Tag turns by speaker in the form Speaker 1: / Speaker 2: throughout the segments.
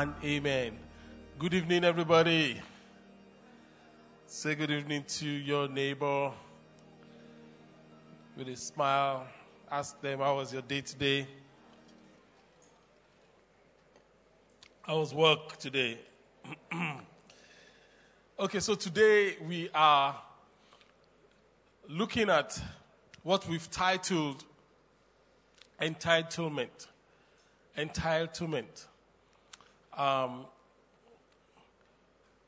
Speaker 1: and amen. Good evening, everybody. Say good evening to your neighbor with a smile. Ask them, How was your day today? How was work today? okay, so today we are looking at what we've titled Entitlement. Entitlement. Um,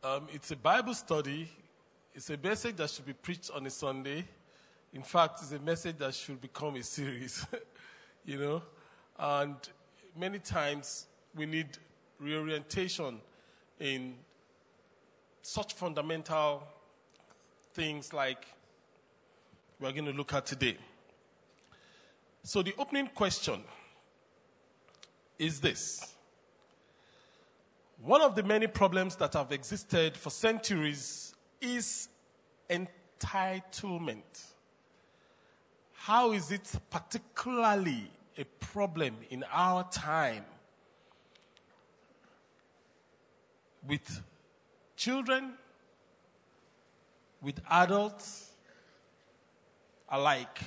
Speaker 1: um, it's a Bible study. It's a message that should be preached on a Sunday. In fact, it's a message that should become a series, you know. And many times we need reorientation in such fundamental things like we're going to look at today. So, the opening question is this one of the many problems that have existed for centuries is entitlement. How is it particularly a problem in our time with children, with adults alike?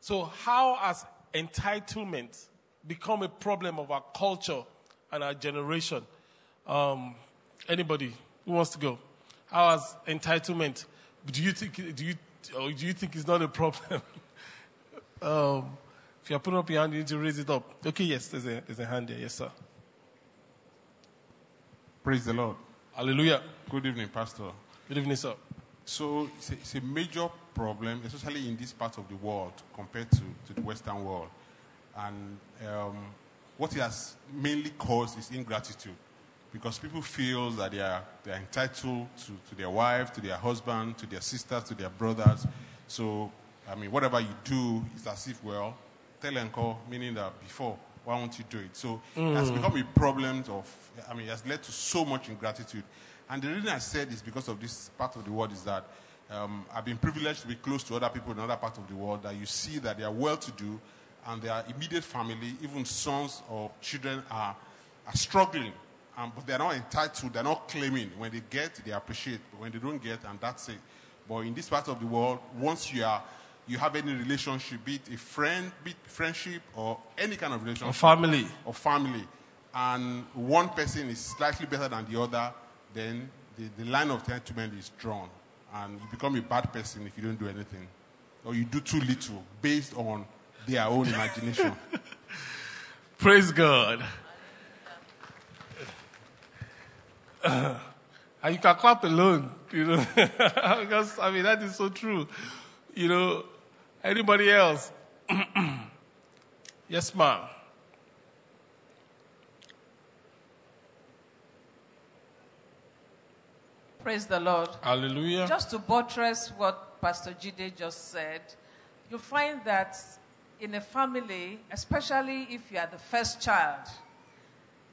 Speaker 1: So, how has entitlement become a problem of our culture and our generation. Um, anybody who wants to go? How has entitlement? Do you think? Do you? Or do you think it's not a problem? um, if you're putting up your hand, you need to raise it up. Okay, yes, there's a, there's a hand there. Yes, sir.
Speaker 2: Praise the Lord.
Speaker 1: Hallelujah.
Speaker 2: Good evening, Pastor.
Speaker 1: Good evening, sir.
Speaker 2: So it's a, it's a major problem, especially in this part of the world compared to, to the Western world. And um, what it has mainly caused is ingratitude because people feel that they are, they are entitled to, to their wife, to their husband, to their sisters, to their brothers. So, I mean, whatever you do, it's as if, well, tell and call, meaning that before, why won't you do it? So mm. it has mm. become a problem of, I mean, it has led to so much ingratitude. And the reason I said this because of this part of the world is that um, I've been privileged to be close to other people in other parts of the world that you see that they are well to do and their immediate family, even sons or children, are, are struggling. But they're not entitled, they're not claiming. When they get, they appreciate. But when they don't get, and that's it. But in this part of the world, once you are you have any relationship, be it a friend, be it friendship, or any kind of relationship,
Speaker 1: or family,
Speaker 2: or family, and one person is slightly better than the other, then the, the line of entitlement is drawn, and you become a bad person if you don't do anything, or you do too little based on their own imagination.
Speaker 1: Praise God. Uh, and you can clap alone, you know, because I mean that is so true. You know, anybody else? yes, ma'am.
Speaker 3: Praise the Lord.
Speaker 1: Hallelujah.
Speaker 3: Just to buttress what Pastor Jide just said, you find that in a family, especially if you are the first child,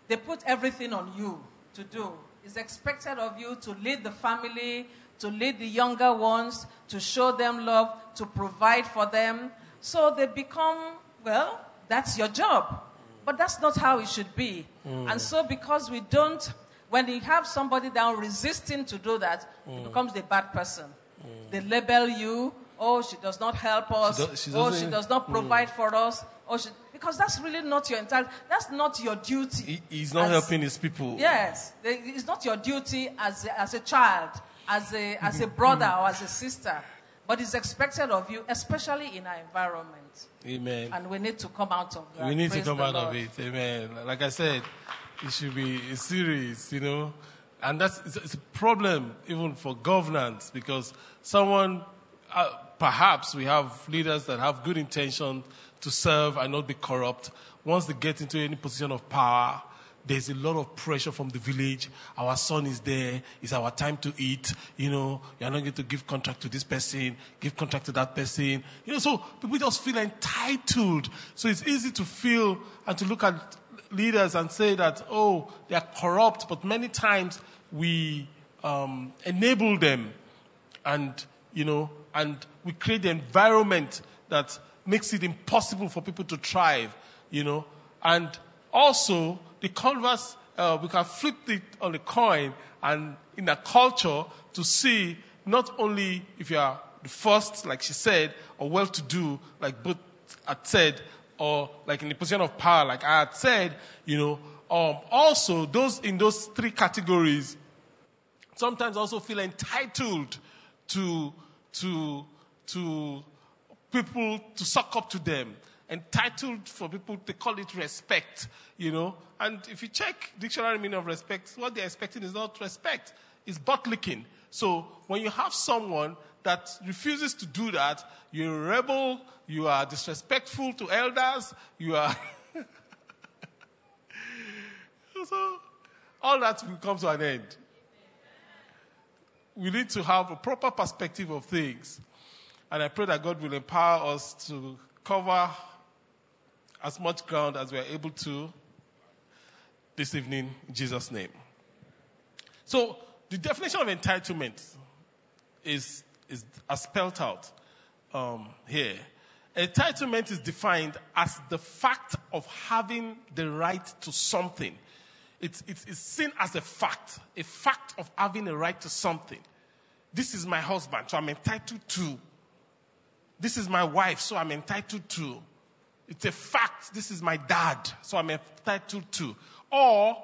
Speaker 3: they put everything on you to do. It's expected of you to lead the family, to lead the younger ones, to show them love, to provide for them. So they become, well, that's your job. But that's not how it should be. Mm. And so, because we don't, when you have somebody down resisting to do that, mm. it becomes a bad person. Mm. They label you, Oh, she does not help us. She do, she oh, she does not provide mm. for us. Oh, she, because that's really not your entire. That's not your duty.
Speaker 1: He, he's not as, helping his people.
Speaker 3: Yes, it's not your duty as a, as a child, as a as a brother or as a sister, but it's expected of you, especially in our environment.
Speaker 1: Amen.
Speaker 3: And we need to come out of that.
Speaker 1: We need Praise to come out Lord. of it. Amen. Like I said, it should be a series, you know, and that's it's, a problem even for governance because someone. Uh, perhaps we have leaders that have good intention to serve and not be corrupt. Once they get into any position of power, there's a lot of pressure from the village. Our son is there. It's our time to eat. You know, you're not going to give contract to this person, give contract to that person. You know, so people just feel entitled. So it's easy to feel and to look at leaders and say that, oh, they are corrupt. But many times we um, enable them and, you know, and we create the environment that makes it impossible for people to thrive, you know. And also, the converse, uh, we can flip it on the coin and in a culture to see not only if you are the first, like she said, or well to do, like both had said, or like in the position of power, like I had said, you know, um, also those in those three categories sometimes also feel entitled to to to people to suck up to them entitled for people they call it respect you know? And if you check dictionary meaning of respect what they're expecting is not respect it's butt licking so when you have someone that refuses to do that you're a rebel you are disrespectful to elders you are so all that will come to an end. We need to have a proper perspective of things. And I pray that God will empower us to cover as much ground as we are able to this evening in Jesus' name. So, the definition of entitlement is, is as spelled out um, here. Entitlement is defined as the fact of having the right to something it's, it's, it's seen as a fact, a fact of having a right to something. This is my husband, so I'm entitled to. This is my wife, so I'm entitled to. It's a fact. This is my dad, so I'm entitled to. Or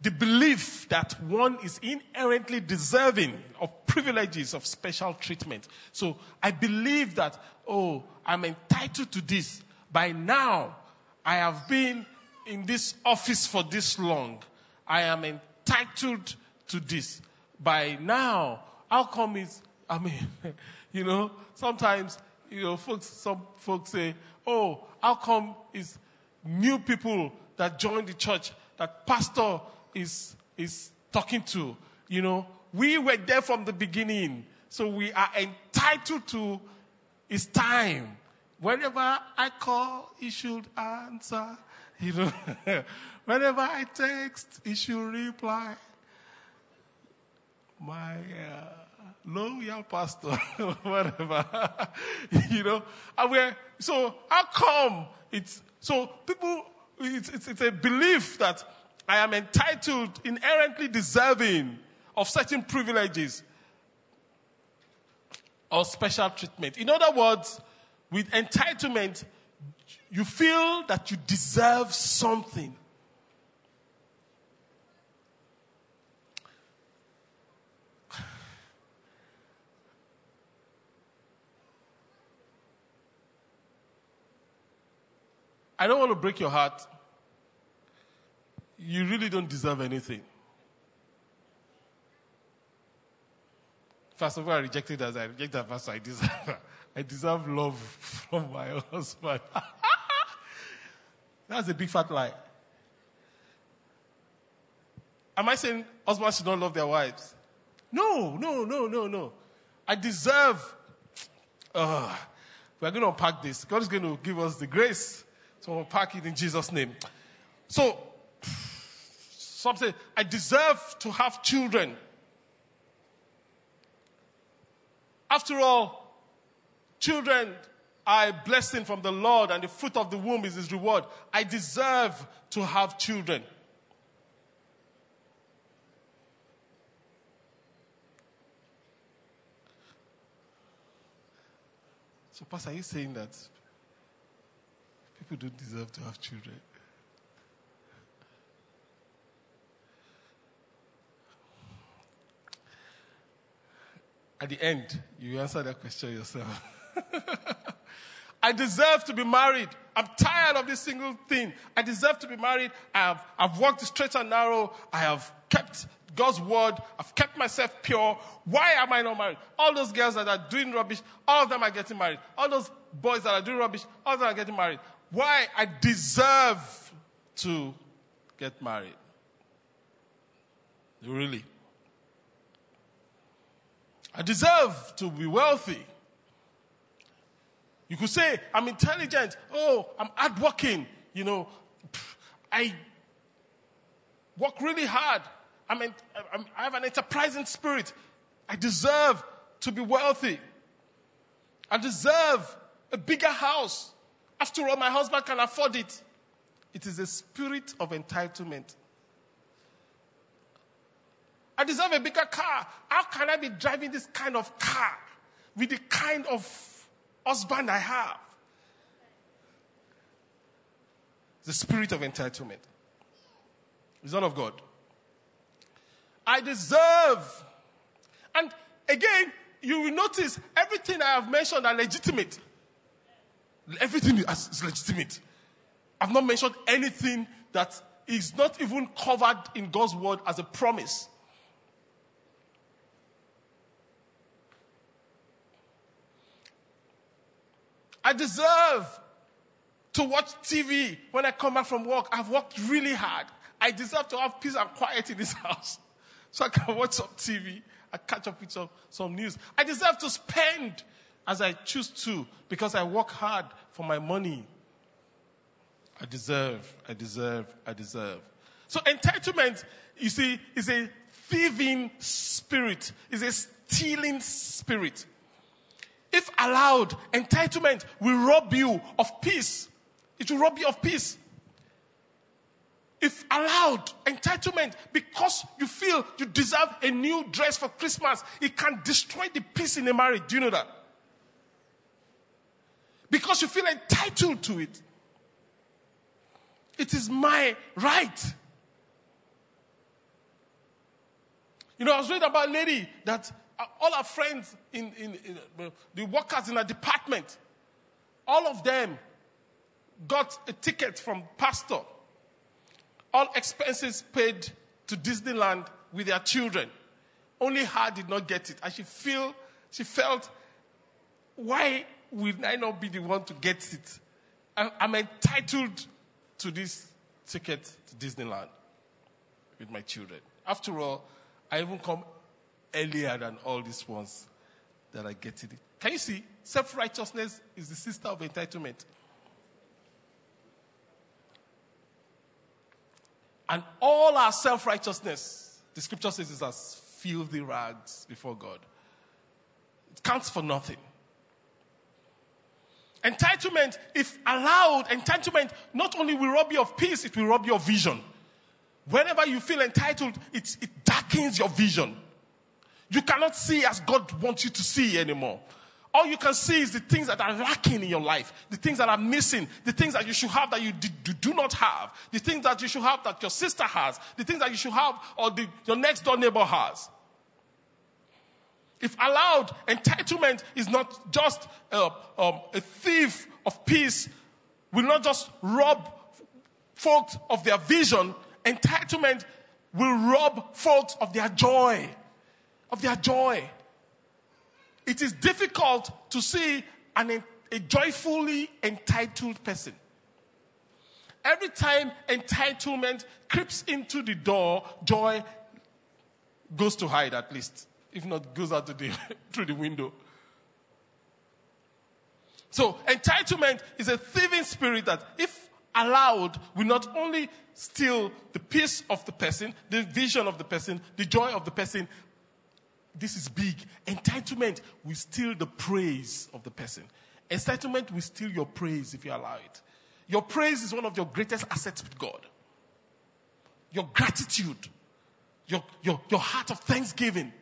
Speaker 1: the belief that one is inherently deserving of privileges of special treatment. So I believe that, oh, I'm entitled to this. By now, I have been in this office for this long. I am entitled to this. By now, how come it's, I mean, you know, sometimes, you know, folks, some folks say, oh, how come it's new people that join the church that pastor is, is talking to? You know, we were there from the beginning. So we are entitled to his time. Whenever I call, he should answer. You know, whenever I text, he should reply. My uh, loyal pastor, whatever. you know, and we're, so how come it's, so people, it's, it's, it's a belief that I am entitled, inherently deserving of certain privileges or special treatment. In other words, with entitlement, you feel that you deserve something. I don't want to break your heart. You really don't deserve anything. First of all, I rejected as I reject that I deserve. I deserve love from my husband. That's a big fat lie. Am I saying husbands should not love their wives? No, no, no, no, no. I deserve. Uh, we're going to unpack this. God is going to give us the grace to unpack it in Jesus' name. So, some say, I deserve to have children. After all, Children are a blessing from the Lord, and the fruit of the womb is his reward. I deserve to have children. So, Pastor, are you saying that people don't deserve to have children? At the end, you answer that question yourself. I deserve to be married. I'm tired of this single thing. I deserve to be married. I have, I've walked straight and narrow. I have kept God's word. I've kept myself pure. Why am I not married? All those girls that are doing rubbish, all of them are getting married. All those boys that are doing rubbish, all of them are getting married. Why? I deserve to get married. Really. I deserve to be wealthy. You could say, I'm intelligent. Oh, I'm hardworking. You know, I, work really hard. I mean, I have an enterprising spirit. I deserve to be wealthy. I deserve a bigger house. After all, my husband can afford it. It is a spirit of entitlement. I deserve a bigger car. How can I be driving this kind of car with the kind of husband I have? The spirit of entitlement. It's not of God. I deserve. And again, you will notice everything I have mentioned are legitimate. Everything is legitimate. I've not mentioned anything that is not even covered in God's word as a promise. I deserve to watch TV when I come back from work. I've worked really hard. I deserve to have peace and quiet in this house so I can watch some TV and catch up with some, some news. I deserve to spend as I choose to because I work hard for my money. I deserve, I deserve, I deserve. So entitlement, you see, is a thieving spirit, is a stealing spirit. If allowed, entitlement will rob you of peace. It will rob you of peace. If allowed, entitlement, because you feel you deserve a new dress for Christmas, it can destroy the peace in a marriage. Do you know that? Because you feel entitled to it. It is my right. You know, I was reading about a lady that uh, all her friends in, in, in uh, the workers in a department, all of them got a ticket from pastor. All expenses paid to Disneyland with their children. Only her did not get it. And she feel she felt, why will I not be the one to get it? I'm entitled to this ticket to Disneyland with my children. After all, I even come earlier than all these ones that are getting it. Can you see? Self righteousness is the sister of entitlement. And all our self righteousness, the scripture says, is as filthy rags before God. It counts for nothing. Entitlement, if allowed, entitlement not only will rob you of peace, it will rob you of vision. Whenever you feel entitled, it, it darkens your vision. You cannot see as God wants you to see anymore. All you can see is the things that are lacking in your life, the things that are missing, the things that you should have that you do, not have, the things that you should have that your sister has, the things that you should have or the, your next door neighbor has. If allowed, entitlement is not just uh, um, a thief of peace, will not just rob folks of their vision, entitlement will rob folks of their joy of their joy. It is difficult to see an, a joyfully entitled person. Every time entitlement creeps into the door, joy goes to hide at least. If not, goes out the, through the window. So, entitlement is a thieving spirit that, if allowed, will not only steal the peace of the person, the vision of the person, the joy of the person, this is big. Entitlement will steal the praise of the person. Entitlement will steal your praise if you allow it. Your praise is one of your greatest assets with God. Your gratitude, your, your, your heart of thanksgiving.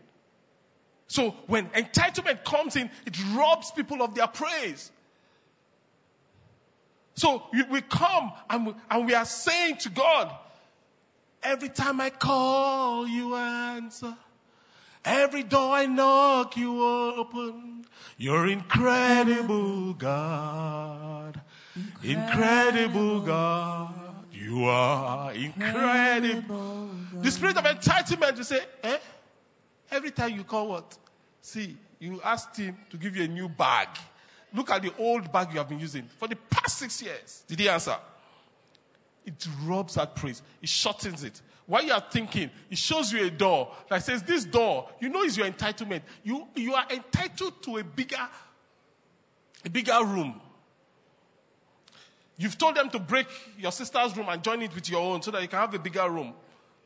Speaker 1: So when entitlement comes in, it robs people of their praise. So we come and we, and we are saying to God, every time I call, you answer. Every door I knock, you open. You're incredible, God. Incredible, God. You are incredible. The spirit of entitlement, you say, eh? Every time you call what? See, you asked him to give you a new bag. Look at the old bag you have been using for the past six years. Did he answer? It robs that praise. It shortens it. While you are thinking, it shows you a door that says, This door, you know, is your entitlement. You, you are entitled to a bigger, a bigger room. You've told them to break your sister's room and join it with your own so that you can have a bigger room.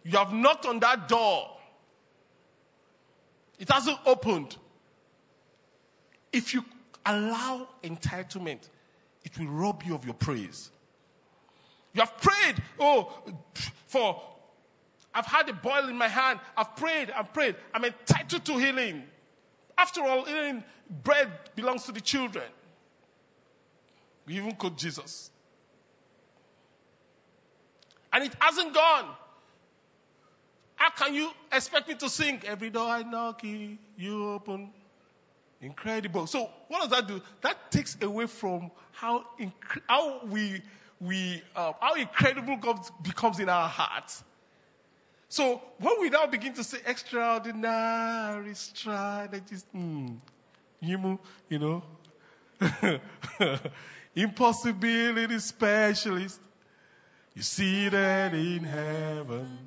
Speaker 1: You have knocked on that door. It hasn't opened. If you allow entitlement, it will rob you of your praise. You have prayed, oh, for I've had a boil in my hand. I've prayed I've prayed. I'm entitled to healing. After all, healing bread belongs to the children. We even quote Jesus. And it hasn't gone. How can you expect me to sing? Every door I knock, you open. Incredible. So, what does that do? That takes away from how, inc- how we, we uh, how incredible God becomes in our hearts. So, when we now begin to say extraordinary is, mm, you know, impossibility specialist, you see that in heaven,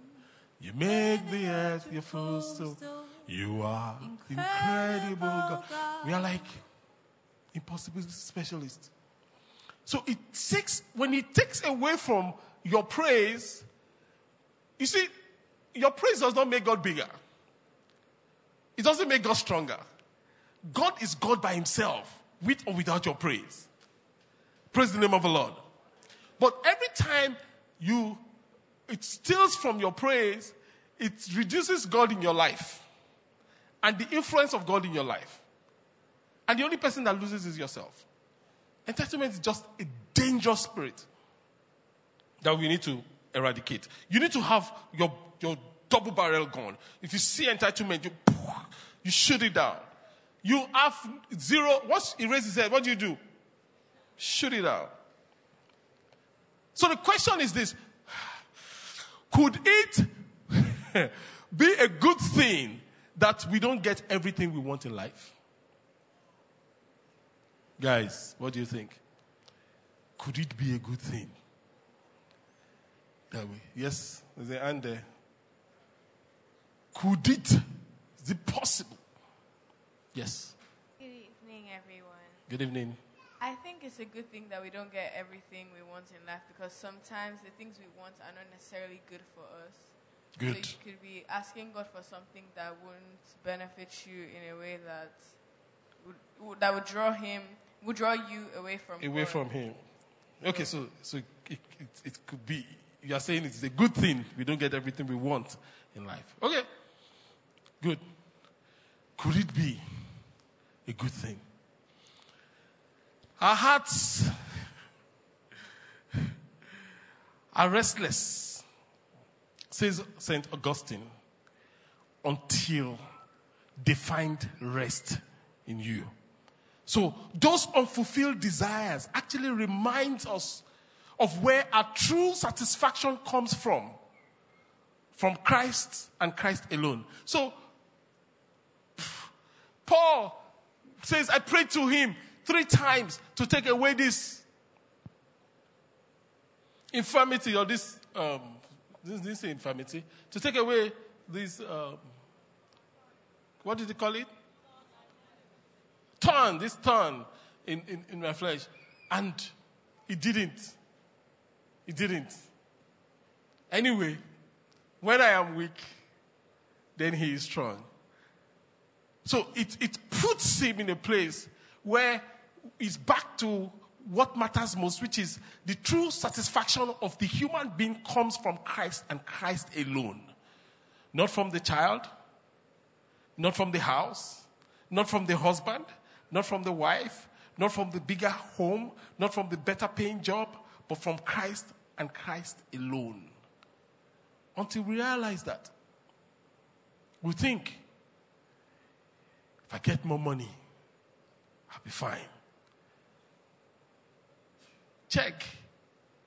Speaker 1: you make the earth your footstool. You are incredible God. We are like impossibility specialists. So it takes, when it takes away from your praise, you see, your praise does not make God bigger. It doesn't make God stronger. God is God by himself, with or without your praise. Praise the name of the Lord. But every time you, it steals from your praise, it reduces God in your life and the influence of God in your life. And the only person that loses is yourself. Entitlement is just a dangerous spirit that we need to eradicate. You need to have your, your double barrel gun. If you see entitlement, you, you shoot it down. You have zero. Once he raises his head, what do you do? Shoot it out. So the question is this Could it be a good thing that we don't get everything we want in life? Guys, what do you think? Could it be a good thing? That way. Yes, there's an hand there. Could it? Is it possible? Yes.
Speaker 4: Good evening, everyone.
Speaker 1: Good evening.
Speaker 4: I think it's a good thing that we don't get everything we want in life because sometimes the things we want are not necessarily good for us.
Speaker 1: Good.
Speaker 4: So you could be asking God for something that wouldn't benefit you in a way that would, that would draw him would draw you away from
Speaker 1: Away
Speaker 4: God.
Speaker 1: from Him. Okay, so so it, it, it could be. You are saying it's a good thing we don't get everything we want in life. Okay. Good. Could it be a good thing? Our hearts are restless, says St. Augustine, until they find rest in you. So those unfulfilled desires actually reminds us of where our true satisfaction comes from. From Christ and Christ alone. So Paul says, I prayed to him three times to take away this infirmity or this, um, this, infirmity, to take away this, um, what did he call it? Turn, this turn in, in, in my flesh. And he didn't. He didn't. Anyway, when I am weak, then he is strong. So it, it puts him in a place where it's back to what matters most, which is the true satisfaction of the human being comes from Christ and Christ alone. Not from the child, not from the house, not from the husband, not from the wife, not from the bigger home, not from the better paying job, but from Christ and Christ alone. Until we realize that, we think if I get more money, I'll be fine. Check.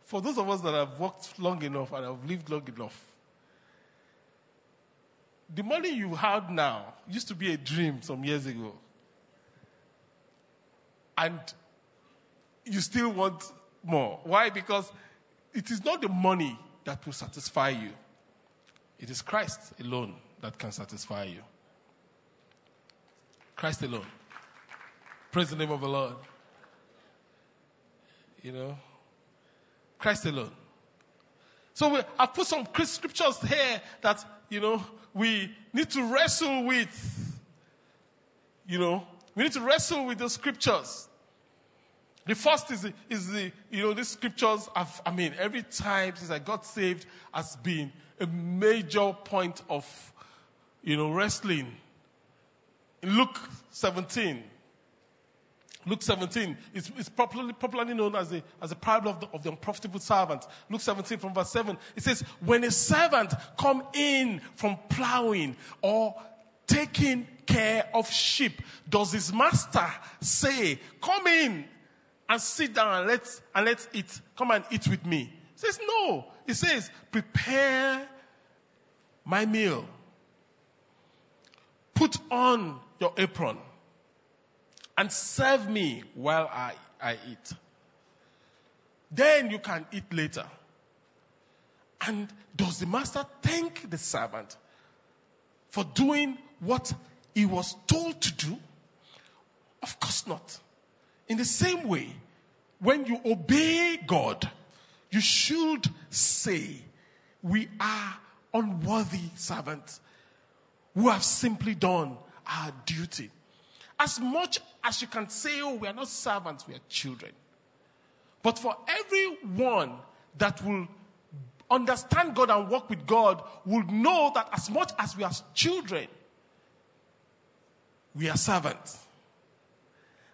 Speaker 1: For those of us that have worked long enough and have lived long enough, the money you have now used to be a dream some years ago. And you still want more. Why? Because it is not the money that will satisfy you, it is Christ alone that can satisfy you. Christ alone. Praise the name of the Lord. You know, Christ alone. So we, I've put some scriptures here that, you know, we need to wrestle with. You know, we need to wrestle with those scriptures. The first is the, is the you know, these scriptures have, I mean, every time since I got saved has been a major point of, you know, wrestling. In Luke 17, Luke 17 is, is popularly, popularly known as the, as a parable of the, of the unprofitable servant. Luke 17 from verse 7, it says, when a servant come in from plowing or taking care of sheep, does his master say, come in and sit down and let's, and let's eat. Come and eat with me. He says, no. He says, prepare my meal. Put on your apron and serve me while I, I eat. Then you can eat later. And does the master thank the servant for doing what he was told to do? Of course not. In the same way, when you obey God, you should say, We are unworthy servants who have simply done our duty. As much as you can say, Oh, we are not servants, we are children. But for everyone that will understand God and work with God, will know that as much as we are children, we are servants.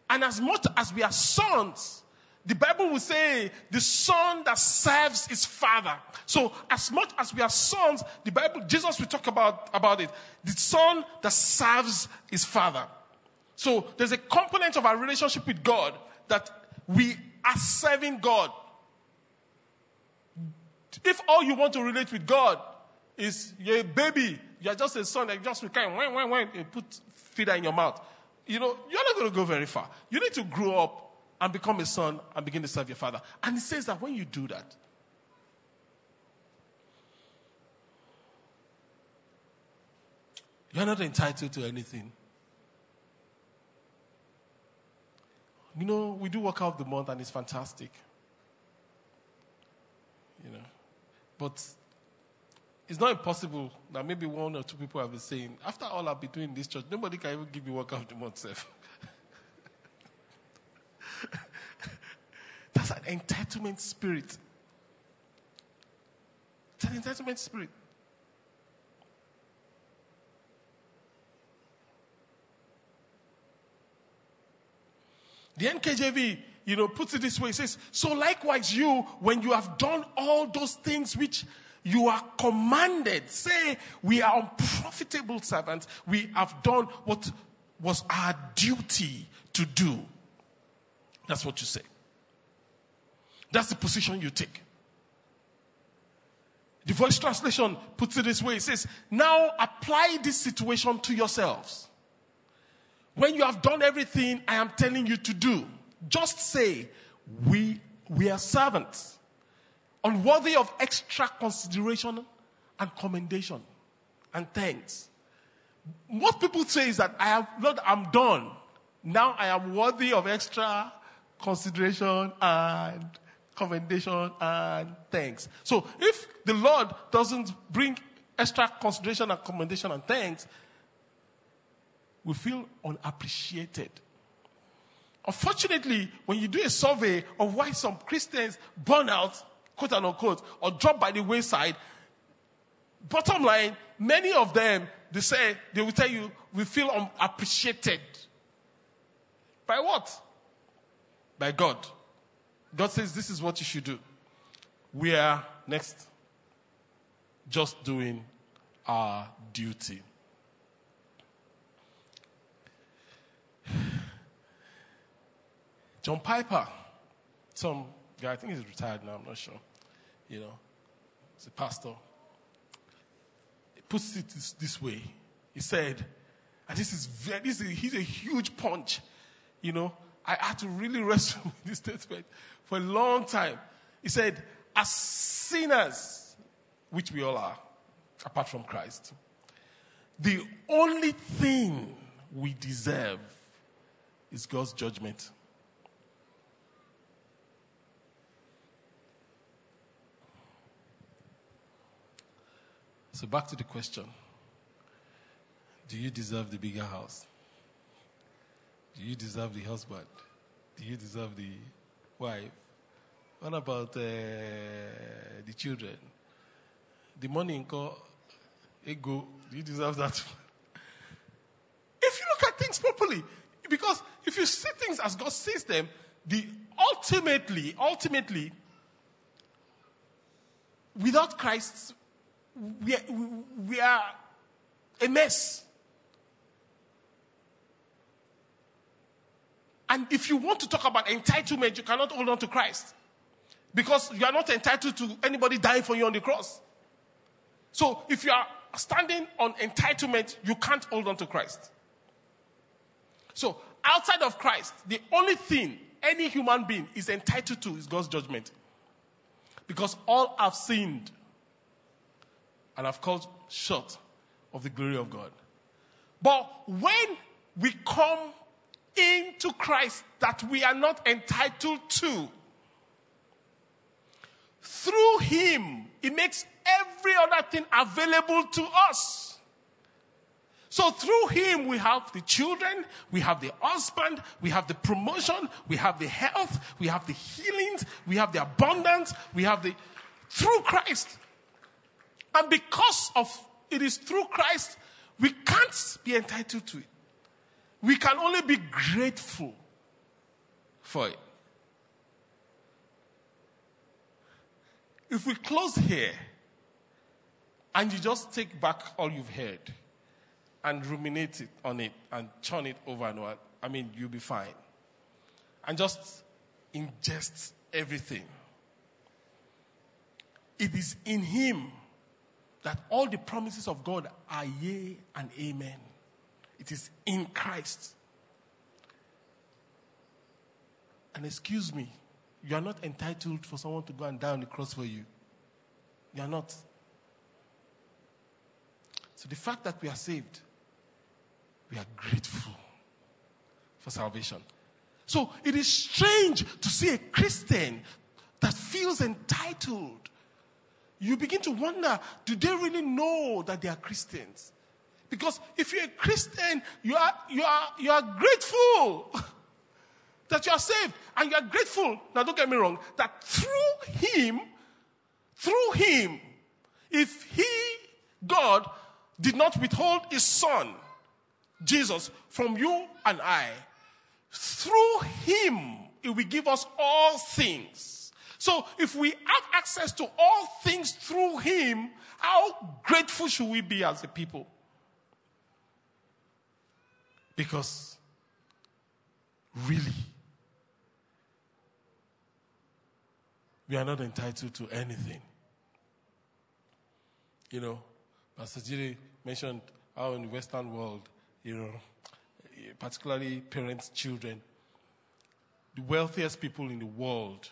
Speaker 1: And as much as we are sons, the Bible will say the son that serves his father. So as much as we are sons, the Bible, Jesus will talk about, about it. The son that serves his father. So there's a component of our relationship with God that we are serving God. If all you want to relate with God is you're a baby, you're just a son, and just kind when, when, when, and put feeder in your mouth you know, you're not going to go very far. You need to grow up and become a son and begin to serve your father. And he says that when you do that, you're not entitled to anything. You know, we do work out the month and it's fantastic. You know, but it's not impossible that maybe one or two people have been saying, after all I've been doing this church, nobody can even give me work of the month self. That's an entitlement spirit. It's an entitlement spirit. The NKJV, you know, puts it this way. It says, So likewise you, when you have done all those things which you are commanded. Say, we are unprofitable servants. We have done what was our duty to do. That's what you say. That's the position you take. The voice translation puts it this way it says, Now apply this situation to yourselves. When you have done everything I am telling you to do, just say, We, we are servants unworthy of extra consideration and commendation and thanks. What people say is that I have, Lord, I'm done. Now I am worthy of extra consideration and commendation and thanks. So if the Lord doesn't bring extra consideration and commendation and thanks, we feel unappreciated. Unfortunately, when you do a survey of why some Christians burn out, quote unquote, or drop by the wayside. Bottom line, many of them, they say, they will tell you, we feel unappreciated. By what? By God. God says, this is what you should do. We are, next, just doing our duty. John Piper, some guy, I think he's retired now, I'm not sure you know, he's a pastor. He puts it this, this way. He said, and this is very, this is, he's a huge punch. You know, I had to really wrestle with this statement for a long time. He said, as sinners, which we all are, apart from Christ, the only thing we deserve is God's judgment. So back to the question. Do you deserve the bigger house? Do you deserve the husband? Do you deserve the wife? What about uh, the children? The money in call, ego, do you deserve that? if you look at things properly, because if you see things as God sees them, the ultimately, ultimately, without Christ, we are, we are a mess. And if you want to talk about entitlement, you cannot hold on to Christ. Because you are not entitled to anybody dying for you on the cross. So if you are standing on entitlement, you can't hold on to Christ. So outside of Christ, the only thing any human being is entitled to is God's judgment. Because all have sinned and have called short of the glory of God. But when we come into Christ that we are not entitled to, through Him, He makes every other thing available to us. So through Him, we have the children, we have the husband, we have the promotion, we have the health, we have the healings, we have the abundance, we have the. Through Christ. And because of it is through Christ, we can't be entitled to it. We can only be grateful for it. If we close here and you just take back all you've heard and ruminate it on it and churn it over and over, I mean, you'll be fine. And just ingest everything. It is in Him that all the promises of God are yea and amen. It is in Christ. And excuse me, you are not entitled for someone to go and die on the cross for you. You are not. So the fact that we are saved, we are grateful for salvation. So it is strange to see a Christian that feels entitled. You begin to wonder do they really know that they are Christians? Because if you're a Christian, you are, you are, you are grateful that you are saved. And you are grateful, now don't get me wrong, that through Him, through Him, if He, God, did not withhold His Son, Jesus, from you and I, through Him, He will give us all things. So if we have access to all things through Him, how grateful should we be as a people? Because really, we are not entitled to anything. You know, Pastor Jide mentioned how in the Western world, you know, particularly parents, children, the wealthiest people in the world,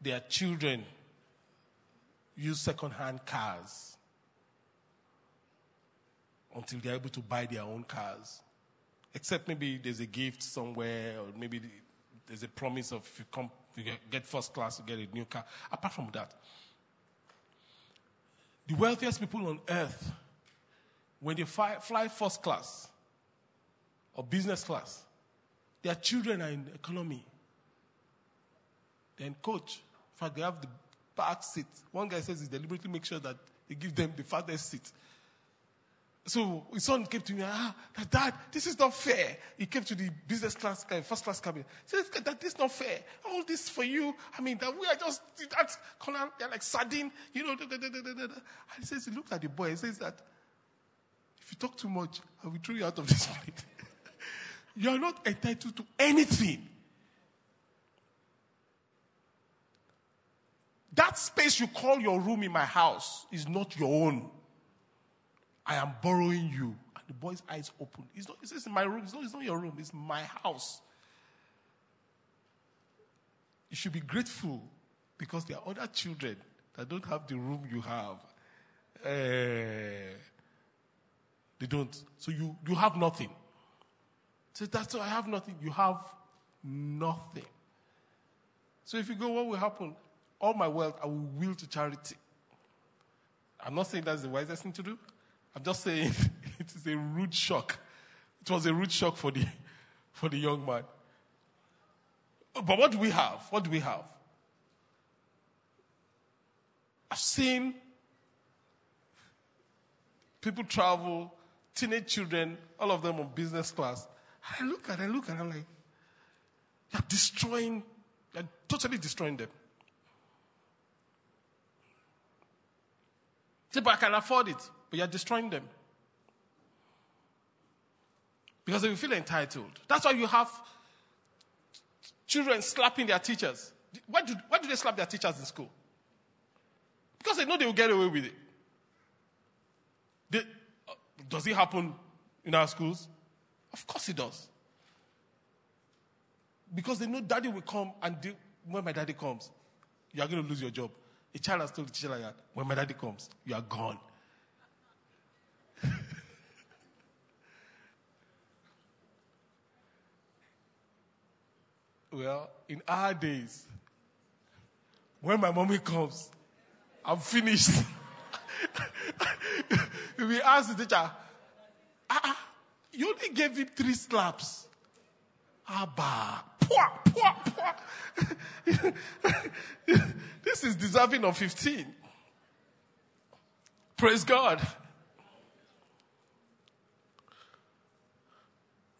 Speaker 1: their children use second-hand cars until they're able to buy their own cars. Except maybe there's a gift somewhere, or maybe there's a promise of if you come, you get first class, you get a new car. Apart from that, the wealthiest people on earth, when they fly, fly first class or business class, their children are in economy. Then coach, fact, they have the back seat. One guy says he deliberately make sure that they give them the farthest seat. So his son came to me, ah, Dad, this is not fair. He came to the business class, uh, first class cabin. He said, Dad, this is not fair. All this for you. I mean, that we are just, that's they're like sardine, you know. Da, da, da, and he says, he looked at the boy and says that, if you talk too much, I will throw you out of this place. you are not entitled to anything. That space you call your room in my house is not your own. I am borrowing you. And the boy's eyes open. It's not, it's in my room. It's not, it's not your room. It's my house. You should be grateful because there are other children that don't have the room you have. Uh, they don't. So you, you have nothing. So that's why I have nothing. You have nothing. So if you go, what will happen? All my wealth I will will to charity. I'm not saying that's the wisest thing to do. I'm just saying it is a rude shock. It was a rude shock for the, for the young man. But what do we have? What do we have? I've seen people travel, teenage children, all of them on business class. I look at I look at I'm like, you're destroying, you're totally destroying them. See, but I can afford it, but you're destroying them. Because they will feel entitled. That's why you have children slapping their teachers. Why do, why do they slap their teachers in school? Because they know they will get away with it. They, uh, does it happen in our schools? Of course it does. Because they know daddy will come and when my daddy comes, you are going to lose your job. A child has told the teacher like that, when my daddy comes, you are gone. well, in our days, when my mommy comes, I'm finished. we ask the teacher, ah, ah, you only gave him three slaps. Abba. This is deserving of 15. Praise God.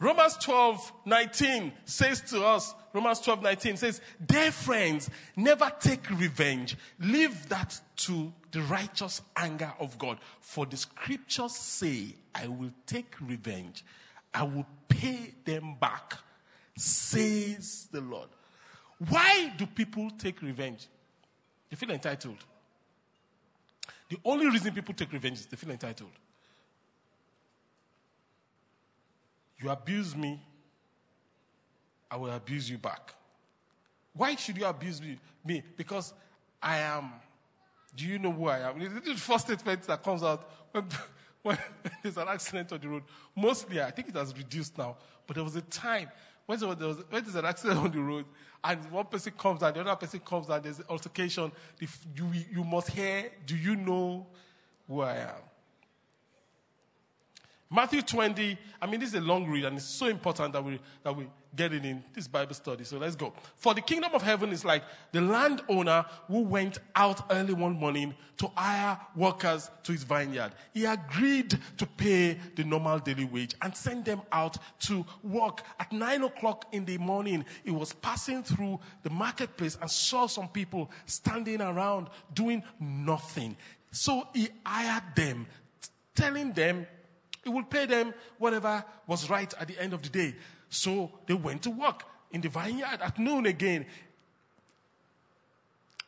Speaker 1: Romans 12, 19 says to us, Romans 12, 19 says, Dear friends, never take revenge. Leave that to the righteous anger of God. For the scriptures say, I will take revenge. I will pay them back, says the Lord. Why do people take revenge? They feel entitled. The only reason people take revenge is they feel entitled. You abuse me, I will abuse you back. Why should you abuse me? me? Because I am. Do you know who I am? This is the first statement that comes out when, when there's an accident on the road. Mostly, I think it has reduced now, but there was a time when there was, when there's an accident on the road and one person comes and the other person comes and there's an altercation, you, you must hear, do you know who I am? Matthew 20, I mean, this is a long read and it's so important that we, that we get it in this Bible study. So let's go. For the kingdom of heaven is like the landowner who went out early one morning to hire workers to his vineyard. He agreed to pay the normal daily wage and send them out to work. At nine o'clock in the morning, he was passing through the marketplace and saw some people standing around doing nothing. So he hired them, telling them he would pay them whatever was right at the end of the day. So they went to work in the vineyard at noon again.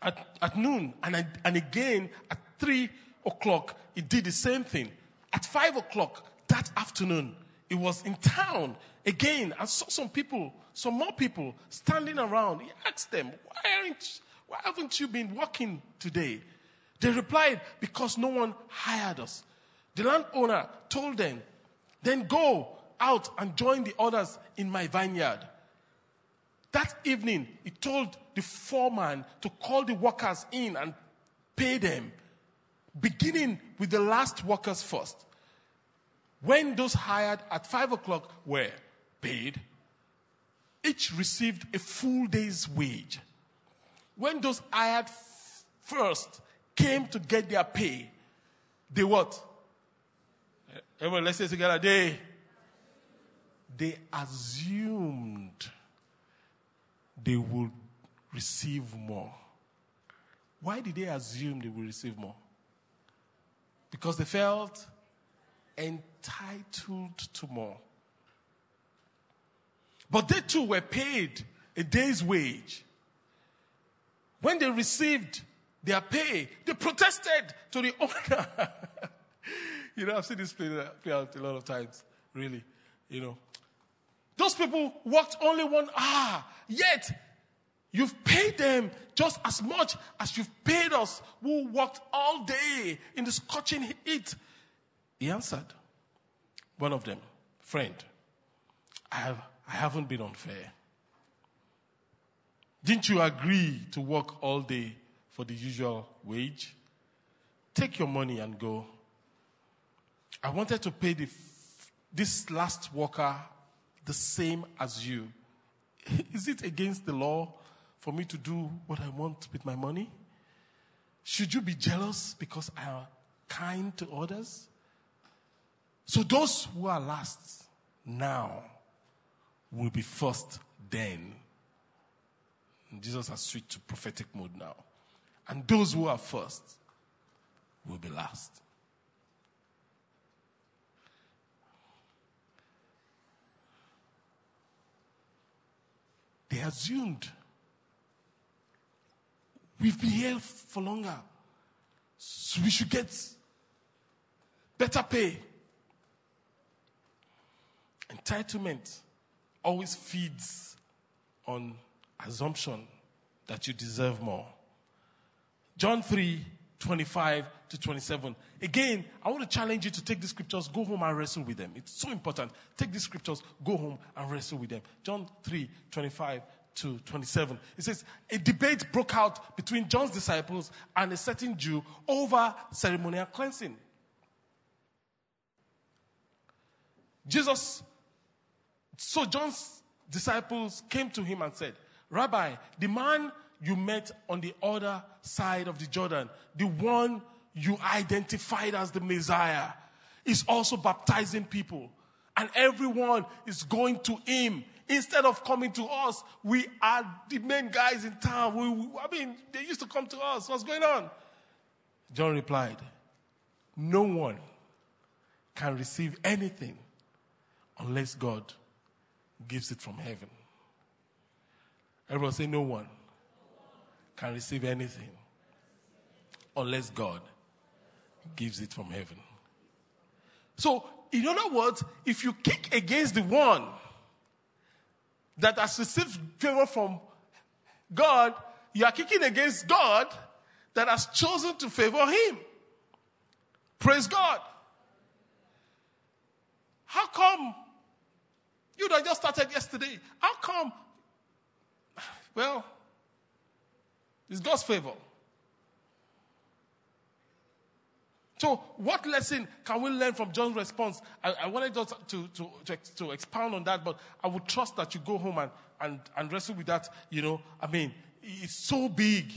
Speaker 1: At, at noon and, and again at three o'clock, he did the same thing. At five o'clock that afternoon, he was in town again and saw some people, some more people standing around. He asked them, why, aren't, why haven't you been working today? They replied, because no one hired us. The landowner told them, then go out and join the others in my vineyard. That evening, he told the foreman to call the workers in and pay them, beginning with the last workers first. When those hired at five o'clock were paid, each received a full day's wage. When those hired first came to get their pay, they what? Everyone, let's say together. They, they assumed they would receive more. Why did they assume they would receive more? Because they felt entitled to more. But they too were paid a day's wage. When they received their pay, they protested to the owner. You know, I've seen this play, play out a lot of times, really. You know, those people worked only one hour, yet you've paid them just as much as you've paid us who worked all day in the scorching heat. He answered, one of them, friend, I, have, I haven't been unfair. Didn't you agree to work all day for the usual wage? take your money and go. I wanted to pay the, this last worker the same as you. Is it against the law for me to do what I want with my money? Should you be jealous because I am kind to others? So those who are last now will be first then. Jesus has switched to prophetic mode now. And those who are first will be last. They assumed we've been here for longer, so we should get better pay. Entitlement always feeds on assumption that you deserve more. John 3 25 to 27. Again, I want to challenge you to take these scriptures, go home and wrestle with them. It's so important. Take these scriptures, go home and wrestle with them. John 3 25 to 27. It says, A debate broke out between John's disciples and a certain Jew over ceremonial cleansing. Jesus, so John's disciples came to him and said, Rabbi, the man you met on the other side of the Jordan, the one you identified as the Messiah, is also baptizing people. And everyone is going to him. Instead of coming to us, we are the main guys in town. We, we, I mean, they used to come to us. What's going on? John replied, No one can receive anything unless God gives it from heaven. Everyone say, No one can receive anything unless God gives it from heaven. So, in other words, if you kick against the one that has received favor from God, you are kicking against God that has chosen to favor him. Praise God. How come you that just started yesterday? How come? Well, it's God's favor. So, what lesson can we learn from John's response? I, I wanted just to, to, to, to, expound on that, but I would trust that you go home and, and, and wrestle with that. You know, I mean, it's so big.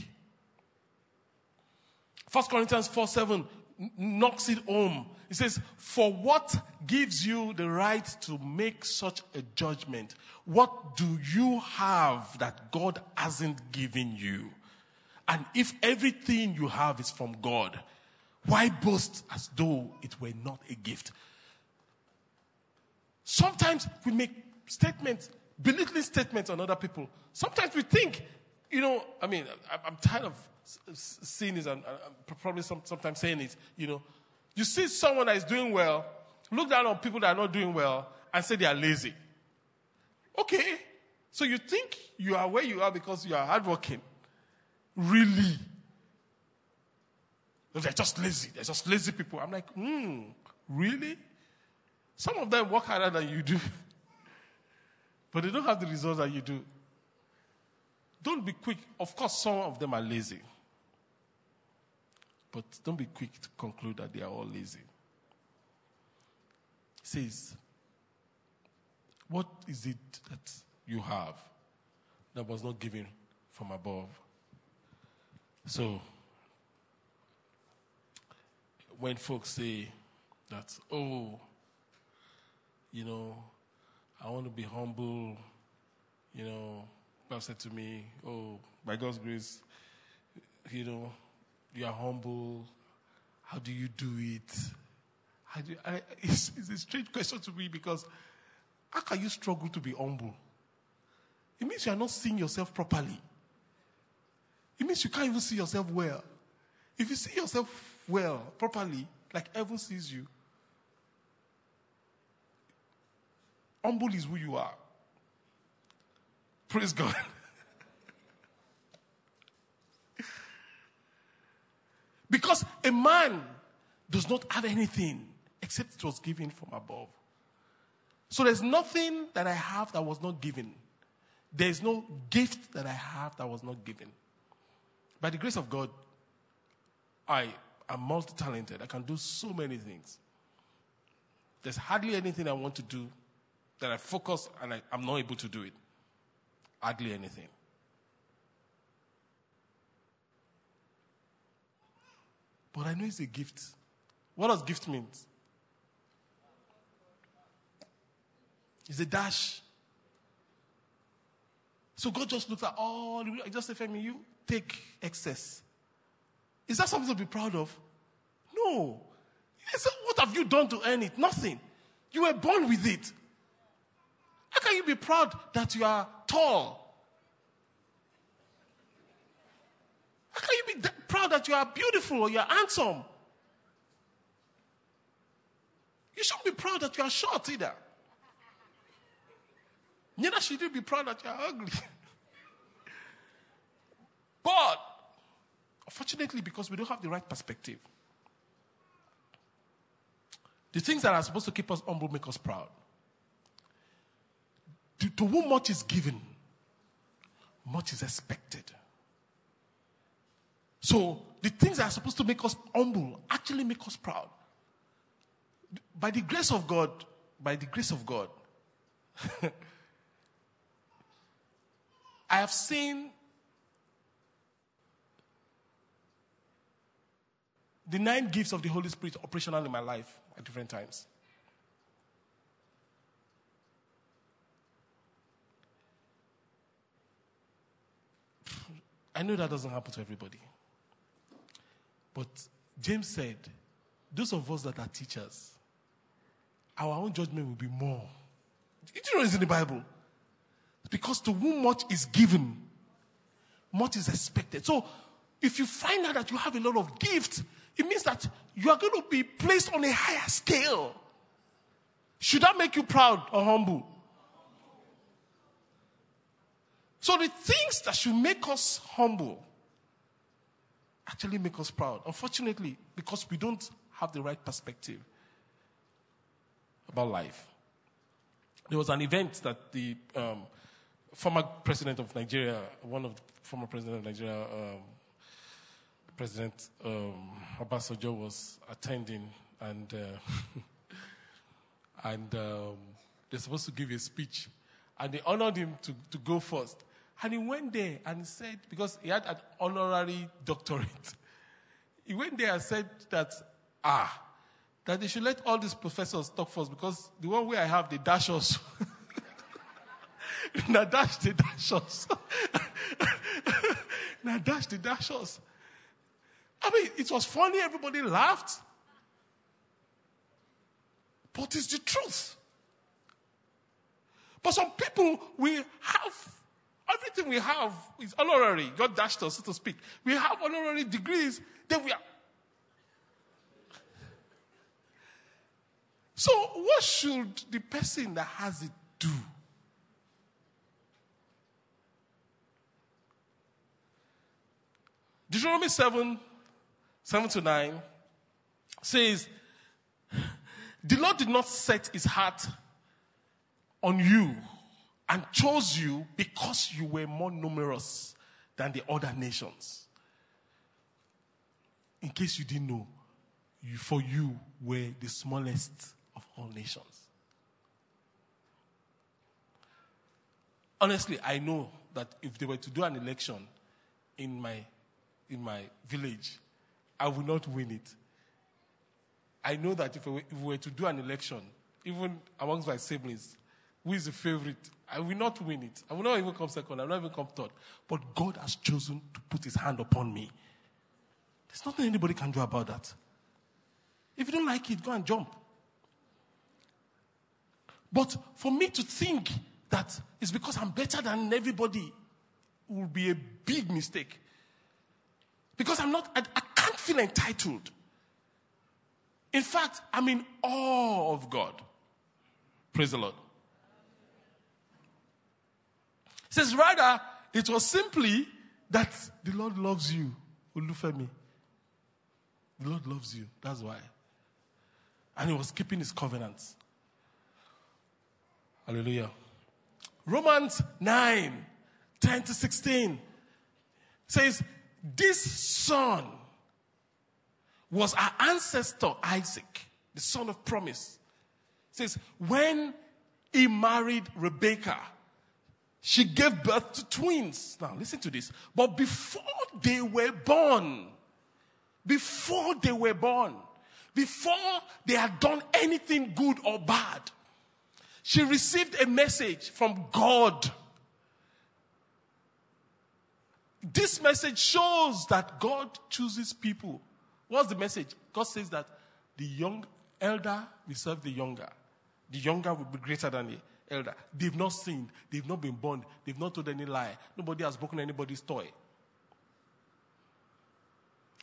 Speaker 1: First Corinthians 4 7 knocks it home. It says, For what gives you the right to make such a judgment? What do you have that God hasn't given you? And if everything you have is from God, why boast as though it were not a gift? Sometimes we make statements, belittling statements on other people. Sometimes we think, you know, I mean, I'm tired of seeing this and probably sometimes saying it, you know. You see someone that is doing well, look down on people that are not doing well and say they are lazy. Okay, so you think you are where you are because you are hardworking. Really? They're just lazy. They're just lazy people. I'm like, hmm, really? Some of them work harder than you do, but they don't have the results that you do. Don't be quick. Of course, some of them are lazy, but don't be quick to conclude that they are all lazy. It says, What is it that you have that was not given from above? So, when folks say that, oh, you know, I want to be humble, you know, God said to me, oh, by God's grace, you know, you are humble. How do you do it? Do you, I, it's, it's a strange question to me because how can you struggle to be humble? It means you are not seeing yourself properly. It means you can't even see yourself well. If you see yourself well, properly, like heaven sees you, humble is who you are. Praise God. because a man does not have anything except it was given from above. So there's nothing that I have that was not given. There's no gift that I have that was not given. By the grace of God, I, I'm multi talented. I can do so many things. There's hardly anything I want to do that I focus and I, I'm not able to do it. Hardly anything. But I know it's a gift. What does gift mean? It's a dash. So God just looked at all, I just said, Femi, you take excess. Is that something to be proud of? No. What have you done to earn it? Nothing. You were born with it. How can you be proud that you are tall? How can you be proud that you are beautiful or you're handsome? You shouldn't be proud that you are short either. Neither should you be proud that you are ugly. but, unfortunately, because we don't have the right perspective, the things that are supposed to keep us humble make us proud. To, to whom much is given, much is expected. So, the things that are supposed to make us humble actually make us proud. By the grace of God, by the grace of God, I have seen the nine gifts of the Holy Spirit operational in my life at different times. I know that doesn't happen to everybody. But James said, those of us that are teachers, our own judgment will be more. Did you know it's in the Bible? Because to whom much is given, much is expected. So if you find out that you have a lot of gifts, it means that you are going to be placed on a higher scale. Should that make you proud or humble? So the things that should make us humble actually make us proud. Unfortunately, because we don't have the right perspective about life. There was an event that the um, former president of Nigeria, one of the former president of Nigeria, um, President um, Obasanjo was attending, and uh, and um, they're supposed to give a speech, and they honored him to, to go first. And he went there and said, because he had an honorary doctorate, he went there and said that, ah, that they should let all these professors talk first because the one way I have, they dash us. now dash the dash us. now dash the dash us. I mean, it was funny, everybody laughed. But it's the truth. But some people, we have everything we have is honorary. God dashed us, so to speak. We have honorary degrees, then we are. So, what should the person that has it do? Deuteronomy 7 7 to 9 says, The Lord did not set his heart on you and chose you because you were more numerous than the other nations. In case you didn't know, you, for you were the smallest of all nations. Honestly, I know that if they were to do an election in my, in my village, I will not win it. I know that if we, if we were to do an election, even amongst my siblings, who is the favorite, I will not win it. I will not even come second. I will not even come third. But God has chosen to put his hand upon me. There's nothing anybody can do about that. If you don't like it, go and jump. But for me to think that it's because I'm better than everybody will be a big mistake. Because I'm not, I, I feel entitled. In fact, I'm in awe of God. Praise the Lord. It says, rather, it was simply that the Lord loves you, Olufemi. The Lord loves you. That's why. And he was keeping his covenants. Hallelujah. Romans 9, 10 to 16 says, This son was our ancestor Isaac, the son of promise. Says, when he married Rebekah, she gave birth to twins. Now, listen to this. But before they were born, before they were born, before they had done anything good or bad, she received a message from God. This message shows that God chooses people. What's the message? God says that the young elder will serve the younger. The younger will be greater than the elder. They've not sinned. They've not been born. They've not told any lie. Nobody has broken anybody's toy.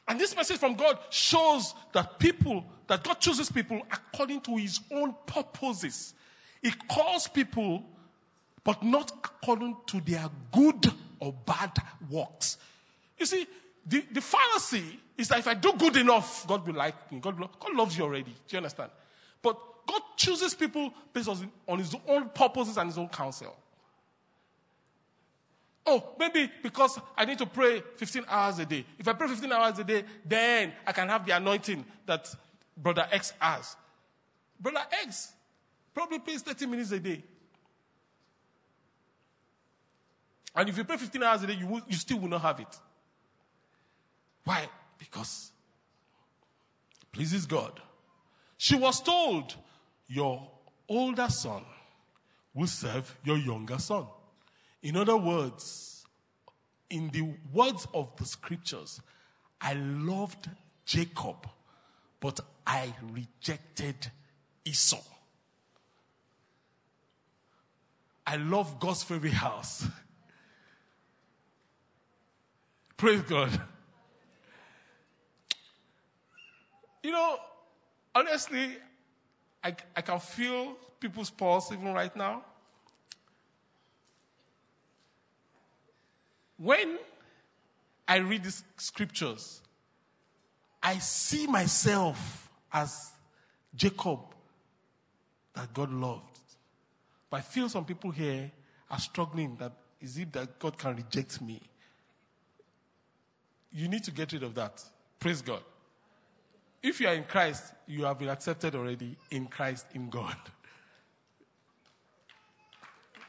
Speaker 1: And this message from God shows that people, that God chooses people according to his own purposes. He calls people, but not according to their good or bad works. You see, the, the fallacy is that if I do good enough, God will like me. God, God loves you already. Do you understand? But God chooses people based on, his own purposes and his own counsel. Oh, maybe because I need to pray 15 hours a day. If I pray 15 hours a day, then I can have the anointing that Brother X has. Brother X probably prays 30 minutes a day. And if you pray 15 hours a day, you, will, you still will not have it. Why? Because it pleases God. She was told, Your older son will serve your younger son. In other words, in the words of the scriptures, I loved Jacob, but I rejected Esau. I love God's favorite house. Praise God. You know, honestly, I, I can feel people's pulse even right now. When I read these scriptures, I see myself as Jacob that God loved. But I feel some people here are struggling that is it that God can reject me? You need to get rid of that. Praise God. If you are in Christ, you have been accepted already in Christ, in God.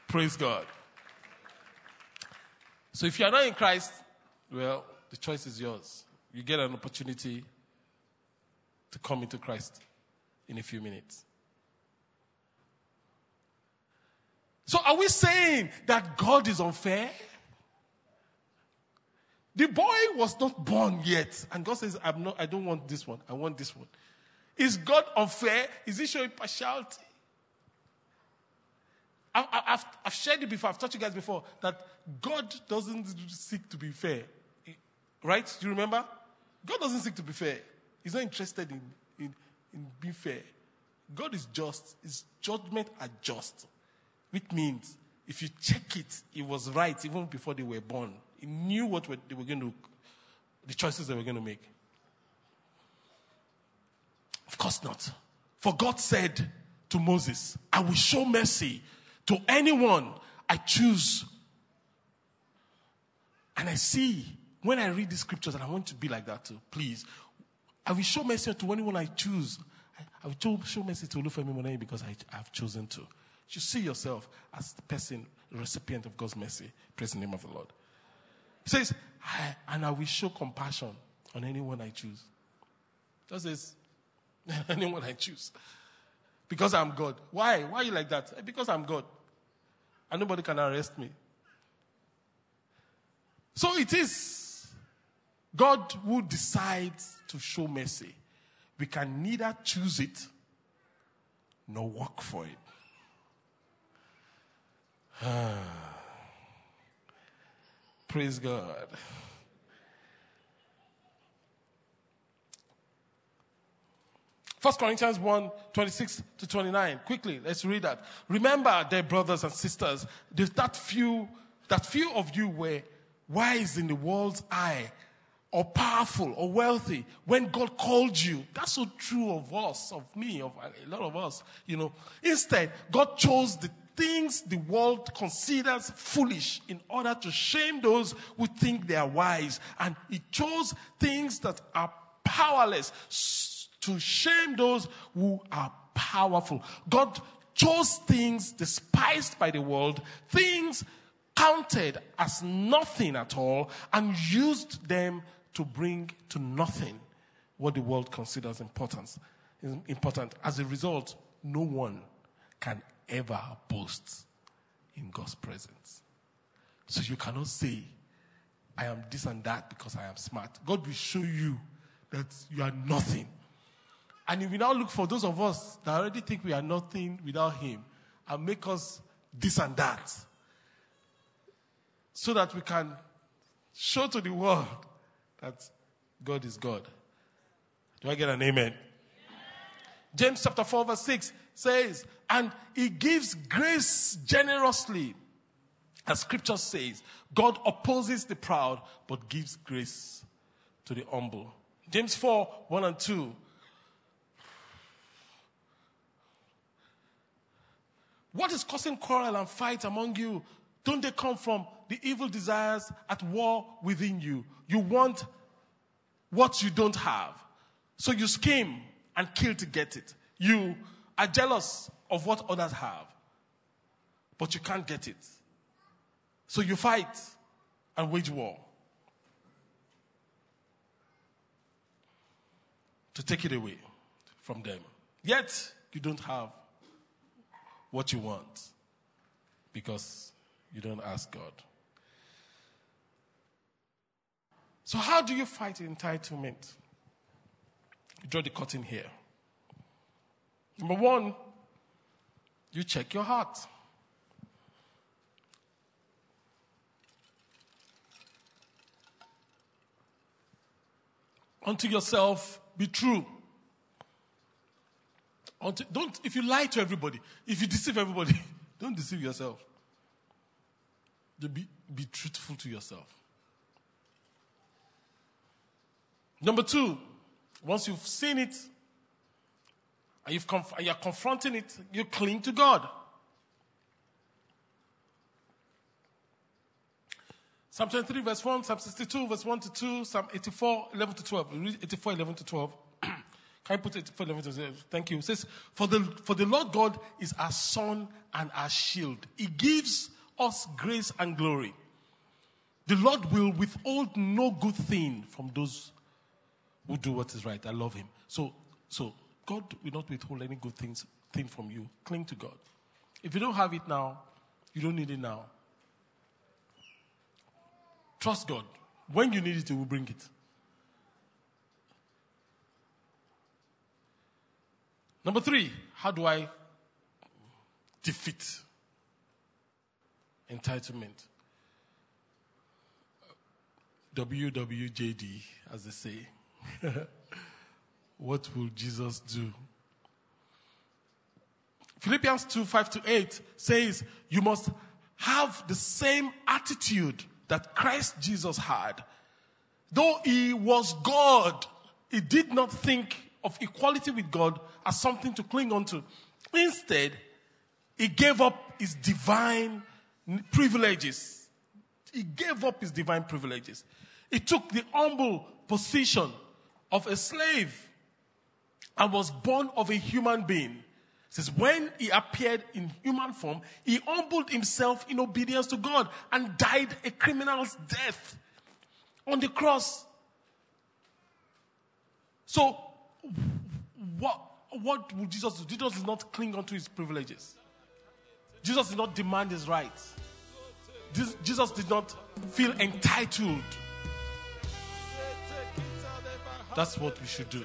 Speaker 1: Praise God. So if you are not in Christ, well, the choice is yours. You get an opportunity to come into Christ in a few minutes. So are we saying that God is unfair? The boy was not born yet, and God says, I'm not, I don't want this one, I want this one. Is God unfair? Is he showing partiality? I've, I've, I've, shared it before, I've taught you guys before, that God doesn't seek to be fair. Right? Do you remember? God doesn't seek to be fair. He's not interested in, in, in being fair. God is just. His judgment are just. Which means, if you check it, it was right even before they were born. He knew what they were going to, the choices they were going to make. Of course not. For God said to Moses, I will show mercy to anyone I choose. And I see when I read the scriptures, and I want to be like that too, please. I will show mercy to anyone I choose. I, will show mercy to Olufemi Monayi because I, have chosen to. You see yourself as the person, recipient of God's mercy. Praise the name of the Lord. He says, and I will show compassion on anyone I choose. That says, anyone I choose. Because I'm God. Why? Why are you like that? Eh, because I'm God. And nobody can arrest me. So it is God who decides to show mercy. We can neither choose it nor work for it. Ah. Praise God. First Corinthians 1, 26 to 29. Quickly, let's read that. Remember, dear brothers and sisters, that few, that few of you were wise in the world's eye, or powerful, or wealthy when God called you. That's so true of us, of me, of a lot of us. You know, instead, God chose the things the world considers foolish in order to shame those who think they are wise. And he chose things that are powerless to shame those who are powerful. God chose things despised by the world, things counted as nothing at all, and used them to bring to nothing what the world considers importance, important. As a result, no one can ever boast in God's presence. So you cannot say, I am this and that because I am smart. God will show you that you are nothing. And if we now look for those of us that already think we are nothing without Him and make us this and that, so that we can show to the world that God is God. Do I get an amen? James chapter 4, verse 6 says, And He gives grace generously. As scripture says, God opposes the proud, but gives grace to the humble. James 4, 1 and 2 What is causing quarrel and fight among you? Don't they come from the evil desires at war within you? You want what you don't have. So you scheme and kill to get it. You are jealous of what others have, but you can't get it. So you fight and wage war to take it away from them. Yet you don't have what you want because you don't ask God. So, how do you fight entitlement? Draw the curtain here. Number one, you check your heart. Unto yourself, be true. Unto, don't, if you lie to everybody, if you deceive everybody, don't deceive yourself. Be, be truthful to yourself. Number two, once you've seen it and you've conf- you're confronting it, you cling to God. Psalm 23, verse 1, Psalm 62, verse 1 to 2, Psalm 84, 11 to 12. Read 84, 11 to 12. Can I put 84, 11 to 12? Thank you. It says, for the, for the Lord God is our sun and our shield. He gives us grace and glory. The Lord will withhold no good thing from those who do what is right. I love him. So, so God will not withhold any good things thing from you. Cling to God. If you don't have it now, you don't need it now. Trust God. When you need it, He will bring it. Number three, how do I defeat entitlement? WWJD, as they say. what will Jesus do? Philippians 2 5 to 8 says, You must have the same attitude that Christ Jesus had. Though he was God, he did not think of equality with God as something to cling on to. Instead, he gave up his divine privileges. He gave up his divine privileges. He took the humble position of a slave and was born of a human being. Says, when he appeared in human form, he humbled himself in obedience to God and died a criminal's death on the cross. So, what, what would Jesus do? Jesus did not cling onto his privileges. Jesus did not demand his rights. Jesus did not feel entitled. That's what we should do.